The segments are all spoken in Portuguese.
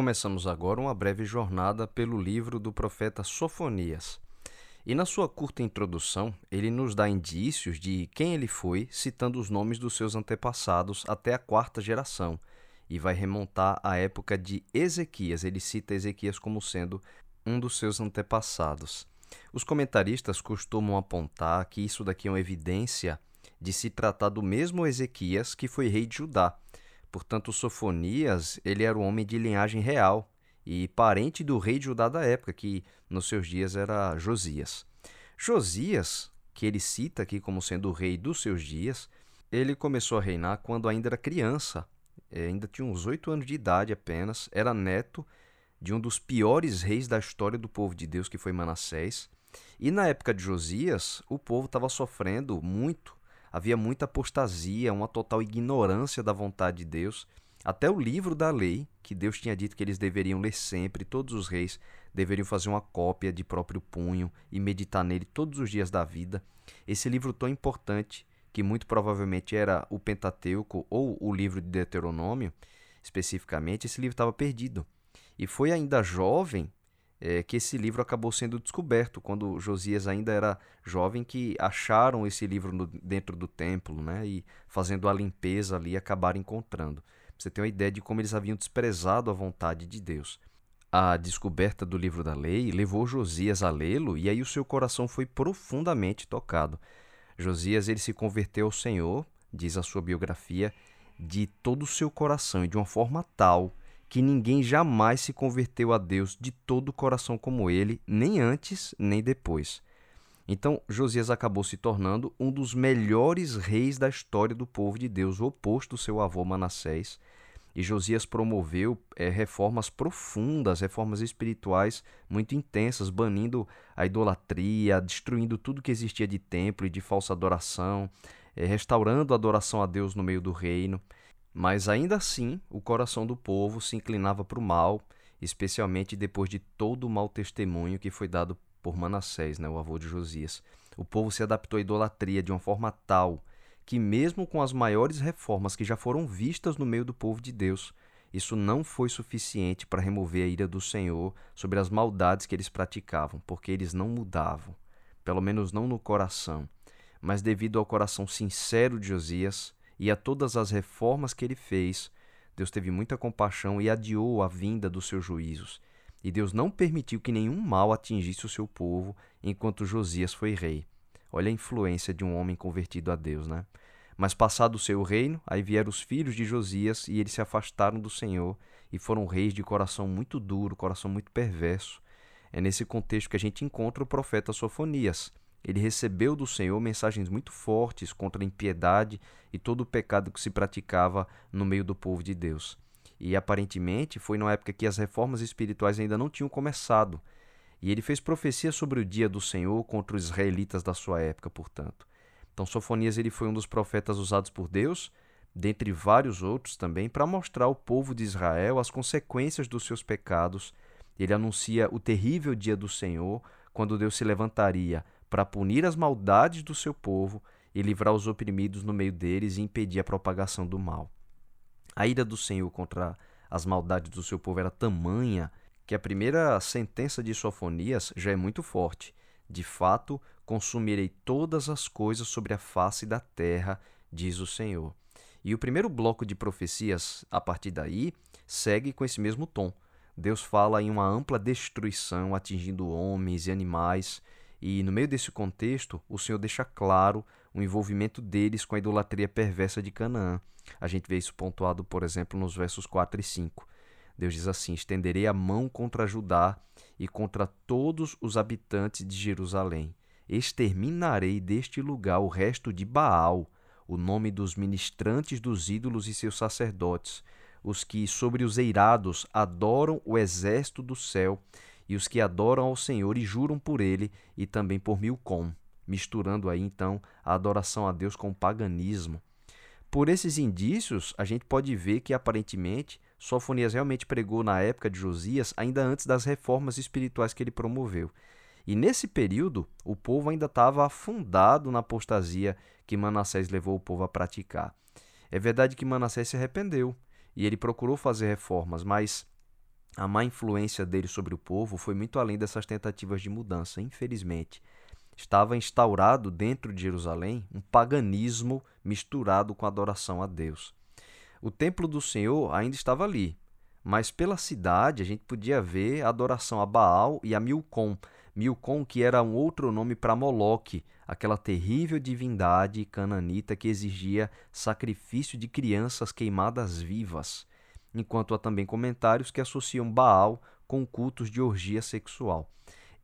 começamos agora uma breve jornada pelo livro do profeta Sofonias. E na sua curta introdução, ele nos dá indícios de quem ele foi, citando os nomes dos seus antepassados até a quarta geração, e vai remontar à época de Ezequias. Ele cita Ezequias como sendo um dos seus antepassados. Os comentaristas costumam apontar que isso daqui é uma evidência de se tratar do mesmo Ezequias que foi rei de Judá. Portanto, Sofonias, ele era um homem de linhagem real, e parente do rei Judá da época, que nos seus dias era Josias. Josias, que ele cita aqui como sendo o rei dos seus dias, ele começou a reinar quando ainda era criança, é, ainda tinha uns oito anos de idade apenas, era neto de um dos piores reis da história do povo de Deus, que foi Manassés. E na época de Josias, o povo estava sofrendo muito, havia muita apostasia, uma total ignorância da vontade de Deus. Até o livro da lei, que Deus tinha dito que eles deveriam ler sempre, todos os reis deveriam fazer uma cópia de próprio punho e meditar nele todos os dias da vida. Esse livro tão importante, que muito provavelmente era o Pentateuco ou o livro de Deuteronômio, especificamente, esse livro estava perdido. E foi ainda jovem é, que esse livro acabou sendo descoberto, quando Josias ainda era jovem, que acharam esse livro no, dentro do templo, né, e fazendo a limpeza ali, acabaram encontrando você tem uma ideia de como eles haviam desprezado a vontade de Deus. A descoberta do livro da lei levou Josias a lê-lo e aí o seu coração foi profundamente tocado. Josias ele se converteu ao Senhor, diz a sua biografia, de todo o seu coração e de uma forma tal que ninguém jamais se converteu a Deus de todo o coração como ele, nem antes nem depois. Então, Josias acabou se tornando um dos melhores reis da história do povo de Deus, o oposto do seu avô Manassés. E Josias promoveu é, reformas profundas, reformas espirituais muito intensas, banindo a idolatria, destruindo tudo que existia de templo e de falsa adoração, é, restaurando a adoração a Deus no meio do reino. Mas ainda assim, o coração do povo se inclinava para o mal, especialmente depois de todo o mau testemunho que foi dado por Manassés, né, o avô de Josias. O povo se adaptou à idolatria de uma forma tal que, mesmo com as maiores reformas que já foram vistas no meio do povo de Deus, isso não foi suficiente para remover a ira do Senhor sobre as maldades que eles praticavam, porque eles não mudavam, pelo menos não no coração. Mas devido ao coração sincero de Josias e a todas as reformas que ele fez, Deus teve muita compaixão e adiou a vinda dos seus juízos e Deus não permitiu que nenhum mal atingisse o seu povo enquanto Josias foi rei. Olha a influência de um homem convertido a Deus, né? Mas passado o seu reino, aí vieram os filhos de Josias e eles se afastaram do Senhor e foram reis de coração muito duro, coração muito perverso. É nesse contexto que a gente encontra o profeta Sofonias. Ele recebeu do Senhor mensagens muito fortes contra a impiedade e todo o pecado que se praticava no meio do povo de Deus. E aparentemente foi numa época que as reformas espirituais ainda não tinham começado. E ele fez profecia sobre o dia do Senhor contra os israelitas da sua época, portanto. Então Sofonias ele foi um dos profetas usados por Deus, dentre vários outros também, para mostrar ao povo de Israel as consequências dos seus pecados. Ele anuncia o terrível dia do Senhor, quando Deus se levantaria para punir as maldades do seu povo e livrar os oprimidos no meio deles e impedir a propagação do mal. A ira do Senhor contra as maldades do seu povo era tamanha que a primeira sentença de Sofonias já é muito forte. De fato, consumirei todas as coisas sobre a face da terra, diz o Senhor. E o primeiro bloco de profecias, a partir daí, segue com esse mesmo tom. Deus fala em uma ampla destruição atingindo homens e animais, e no meio desse contexto, o Senhor deixa claro o envolvimento deles com a idolatria perversa de Canaã. A gente vê isso pontuado, por exemplo, nos versos 4 e 5. Deus diz assim: Estenderei a mão contra Judá e contra todos os habitantes de Jerusalém. Exterminarei deste lugar o resto de Baal, o nome dos ministrantes dos ídolos e seus sacerdotes, os que sobre os eirados adoram o exército do céu, e os que adoram ao Senhor e juram por ele, e também por Milcom, misturando aí então a adoração a Deus com o paganismo. Por esses indícios, a gente pode ver que aparentemente Sofonias realmente pregou na época de Josias, ainda antes das reformas espirituais que ele promoveu. E nesse período, o povo ainda estava afundado na apostasia que Manassés levou o povo a praticar. É verdade que Manassés se arrependeu e ele procurou fazer reformas, mas a má influência dele sobre o povo foi muito além dessas tentativas de mudança, infelizmente. Estava instaurado dentro de Jerusalém um paganismo misturado com adoração a Deus. O templo do Senhor ainda estava ali, mas pela cidade a gente podia ver a adoração a Baal e a Milcom. Milcom, que era um outro nome para Moloque, aquela terrível divindade cananita que exigia sacrifício de crianças queimadas vivas enquanto há também comentários que associam Baal com cultos de orgia sexual.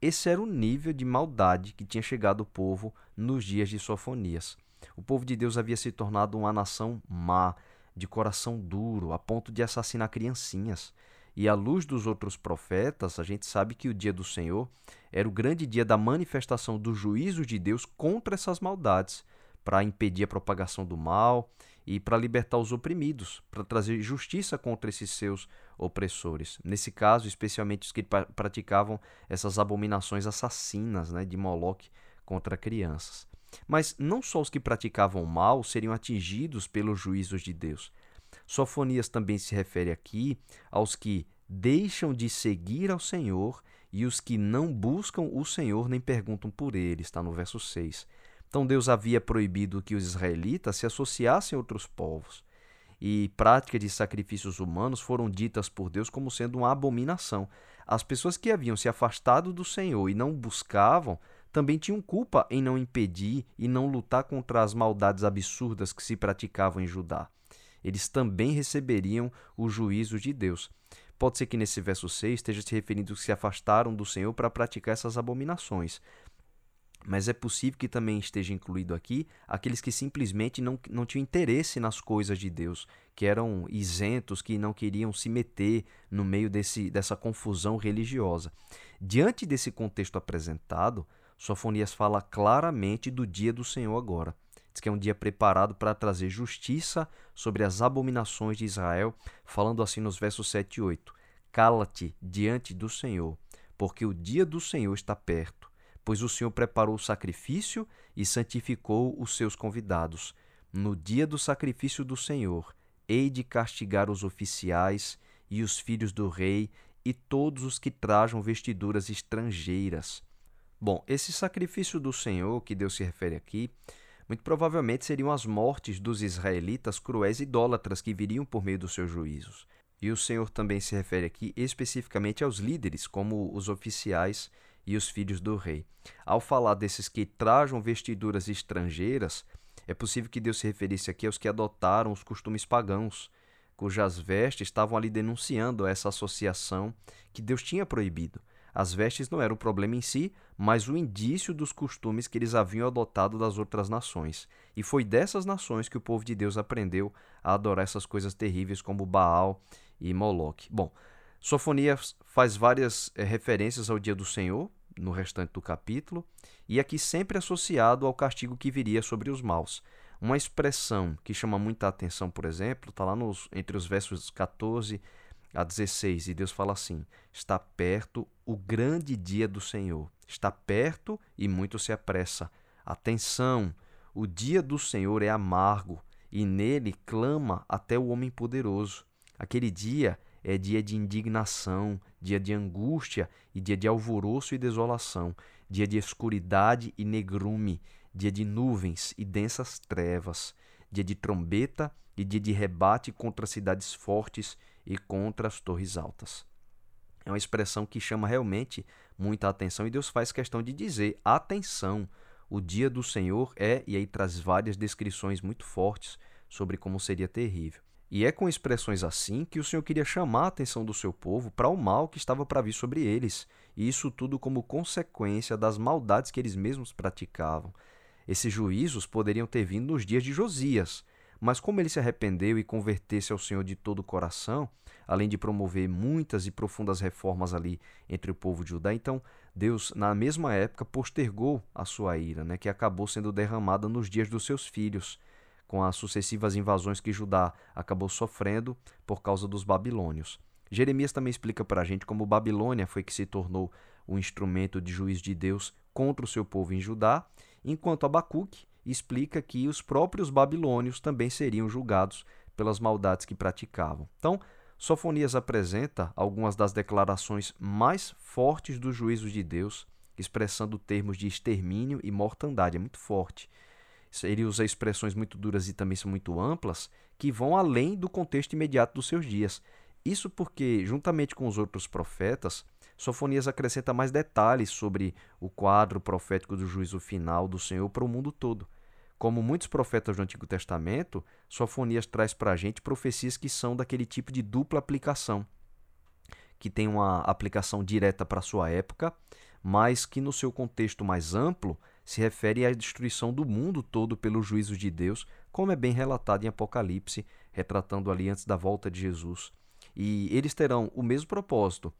Esse era o nível de maldade que tinha chegado o povo nos dias de Sofonias. O povo de Deus havia se tornado uma nação má, de coração duro, a ponto de assassinar criancinhas. E à luz dos outros profetas, a gente sabe que o dia do Senhor era o grande dia da manifestação do juízo de Deus contra essas maldades, para impedir a propagação do mal e para libertar os oprimidos, para trazer justiça contra esses seus opressores. Nesse caso, especialmente os que praticavam essas abominações assassinas né, de Moloque contra crianças. Mas não só os que praticavam mal seriam atingidos pelos juízos de Deus. Sofonias também se refere aqui aos que deixam de seguir ao Senhor e os que não buscam o Senhor nem perguntam por ele, está no verso 6. Então Deus havia proibido que os israelitas se associassem a outros povos. E práticas de sacrifícios humanos foram ditas por Deus como sendo uma abominação. As pessoas que haviam se afastado do Senhor e não buscavam também tinham culpa em não impedir e não lutar contra as maldades absurdas que se praticavam em Judá. Eles também receberiam o juízo de Deus. Pode ser que nesse verso 6 esteja se referindo que se afastaram do Senhor para praticar essas abominações mas é possível que também esteja incluído aqui aqueles que simplesmente não, não tinham interesse nas coisas de Deus, que eram isentos, que não queriam se meter no meio desse, dessa confusão religiosa. Diante desse contexto apresentado, Sofonias fala claramente do dia do Senhor agora. Diz que é um dia preparado para trazer justiça sobre as abominações de Israel, falando assim nos versos 7 e 8: Cala-te diante do Senhor, porque o dia do Senhor está perto pois o Senhor preparou o sacrifício e santificou os seus convidados. No dia do sacrifício do Senhor, hei de castigar os oficiais e os filhos do rei e todos os que trajam vestiduras estrangeiras. Bom, esse sacrifício do Senhor que Deus se refere aqui, muito provavelmente seriam as mortes dos israelitas cruéis idólatras que viriam por meio dos seus juízos. E o Senhor também se refere aqui especificamente aos líderes, como os oficiais e os filhos do rei. Ao falar desses que trajam vestiduras estrangeiras, é possível que Deus se referisse aqui aos que adotaram os costumes pagãos, cujas vestes estavam ali denunciando essa associação que Deus tinha proibido. As vestes não eram o problema em si, mas o indício dos costumes que eles haviam adotado das outras nações. E foi dessas nações que o povo de Deus aprendeu a adorar essas coisas terríveis como Baal e Moloque. Bom, Sofonias faz várias é, referências ao dia do Senhor no restante do capítulo, e aqui sempre associado ao castigo que viria sobre os maus. Uma expressão que chama muita atenção, por exemplo, está lá nos, entre os versos 14 a 16, e Deus fala assim: Está perto o grande dia do Senhor. Está perto e muito se apressa. Atenção! O dia do Senhor é amargo, e nele clama até o homem poderoso. Aquele dia é dia de indignação, dia de angústia e dia de alvoroço e desolação, dia de escuridade e negrume, dia de nuvens e densas trevas, dia de trombeta e dia de rebate contra cidades fortes e contra as torres altas. É uma expressão que chama realmente muita atenção e Deus faz questão de dizer: atenção, o dia do Senhor é, e aí traz várias descrições muito fortes sobre como seria terrível. E é com expressões assim que o Senhor queria chamar a atenção do seu povo para o mal que estava para vir sobre eles, e isso tudo como consequência das maldades que eles mesmos praticavam. Esses juízos poderiam ter vindo nos dias de Josias, mas como ele se arrependeu e convertesse ao Senhor de todo o coração, além de promover muitas e profundas reformas ali entre o povo de Judá, então Deus, na mesma época, postergou a sua ira, né, que acabou sendo derramada nos dias dos seus filhos com as sucessivas invasões que Judá acabou sofrendo por causa dos babilônios. Jeremias também explica para a gente como Babilônia foi que se tornou o instrumento de juízo de Deus contra o seu povo em Judá, enquanto Abacuque explica que os próprios babilônios também seriam julgados pelas maldades que praticavam. Então, Sofonias apresenta algumas das declarações mais fortes dos juízos de Deus, expressando termos de extermínio e mortandade. É muito forte. Ele usa expressões muito duras e também são muito amplas, que vão além do contexto imediato dos seus dias. Isso porque, juntamente com os outros profetas, Sofonias acrescenta mais detalhes sobre o quadro profético do juízo final do Senhor para o mundo todo. Como muitos profetas do Antigo Testamento, Sofonias traz para a gente profecias que são daquele tipo de dupla aplicação, que tem uma aplicação direta para a sua época, mas que no seu contexto mais amplo se refere à destruição do mundo todo pelos juízos de Deus, como é bem relatado em Apocalipse, retratando ali antes da volta de Jesus. E eles terão o mesmo propósito,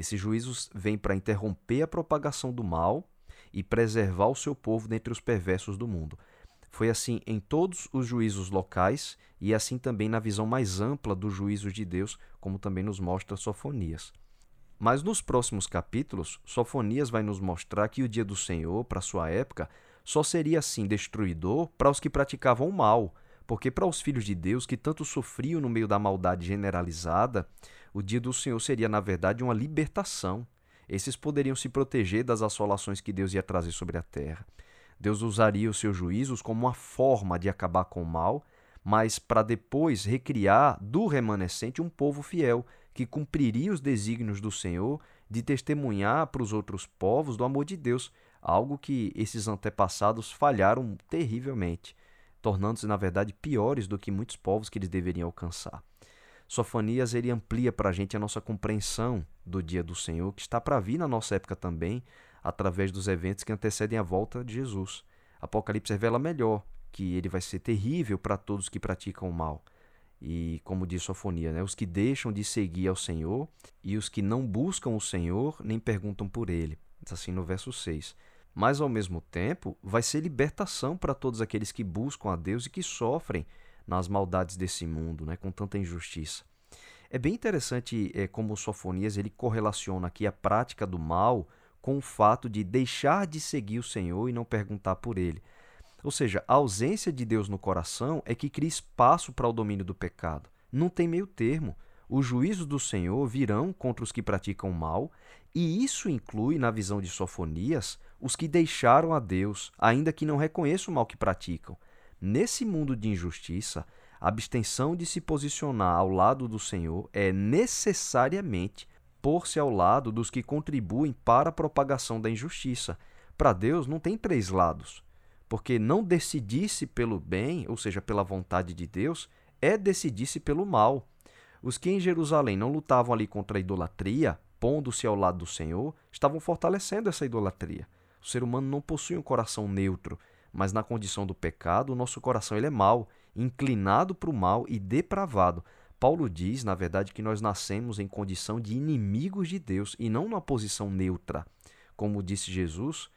esses juízos vêm para interromper a propagação do mal e preservar o seu povo dentre os perversos do mundo. Foi assim em todos os juízos locais e assim também na visão mais ampla dos juízos de Deus, como também nos mostra Sofonias. Mas nos próximos capítulos, Sofonias vai nos mostrar que o dia do Senhor, para sua época, só seria assim destruidor para os que praticavam o mal, porque para os filhos de Deus que tanto sofriam no meio da maldade generalizada, o dia do Senhor seria, na verdade, uma libertação. Esses poderiam se proteger das assolações que Deus ia trazer sobre a terra. Deus usaria os seus juízos como uma forma de acabar com o mal, mas para depois recriar do remanescente um povo fiel, que cumpriria os desígnios do Senhor de testemunhar para os outros povos do amor de Deus, algo que esses antepassados falharam terrivelmente, tornando-se, na verdade, piores do que muitos povos que eles deveriam alcançar. Sofonias ele amplia para a gente a nossa compreensão do dia do Senhor, que está para vir na nossa época também, através dos eventos que antecedem a volta de Jesus. Apocalipse revela melhor que ele vai ser terrível para todos que praticam o mal. E como diz Sofonia, né, os que deixam de seguir ao Senhor e os que não buscam o Senhor nem perguntam por ele. Assim no verso 6. Mas ao mesmo tempo, vai ser libertação para todos aqueles que buscam a Deus e que sofrem nas maldades desse mundo, né, com tanta injustiça. É bem interessante é, como o Sofonias ele correlaciona aqui a prática do mal com o fato de deixar de seguir o Senhor e não perguntar por ele. Ou seja, a ausência de Deus no coração é que cria espaço para o domínio do pecado. Não tem meio termo. Os juízos do Senhor virão contra os que praticam mal, e isso inclui, na visão de Sofonias, os que deixaram a Deus, ainda que não reconheçam o mal que praticam. Nesse mundo de injustiça, a abstenção de se posicionar ao lado do Senhor é necessariamente pôr-se ao lado dos que contribuem para a propagação da injustiça. Para Deus não tem três lados, porque não decidir-se pelo bem, ou seja, pela vontade de Deus, é decidir-se pelo mal. Os que em Jerusalém não lutavam ali contra a idolatria, pondo-se ao lado do Senhor, estavam fortalecendo essa idolatria. O ser humano não possui um coração neutro, mas na condição do pecado, o nosso coração ele é mau, inclinado para o mal e depravado. Paulo diz, na verdade, que nós nascemos em condição de inimigos de Deus e não numa posição neutra. Como disse Jesus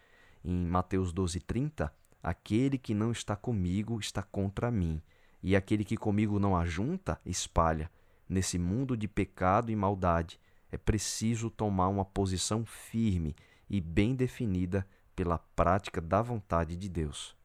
em Mateus 12:30, aquele que não está comigo está contra mim, e aquele que comigo não ajunta, espalha. Nesse mundo de pecado e maldade, é preciso tomar uma posição firme e bem definida pela prática da vontade de Deus.